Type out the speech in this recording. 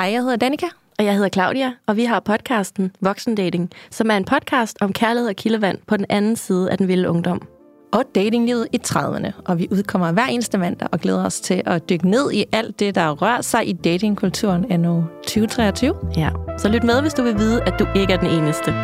Hej, jeg hedder Danika. Og jeg hedder Claudia, og vi har podcasten Voksendating, som er en podcast om kærlighed og kildevand på den anden side af den vilde ungdom. Og datinglivet i 30'erne, og vi udkommer hver eneste mandag og glæder os til at dykke ned i alt det, der rører sig i datingkulturen endnu 2023. Ja, så lyt med, hvis du vil vide, at du ikke er den eneste.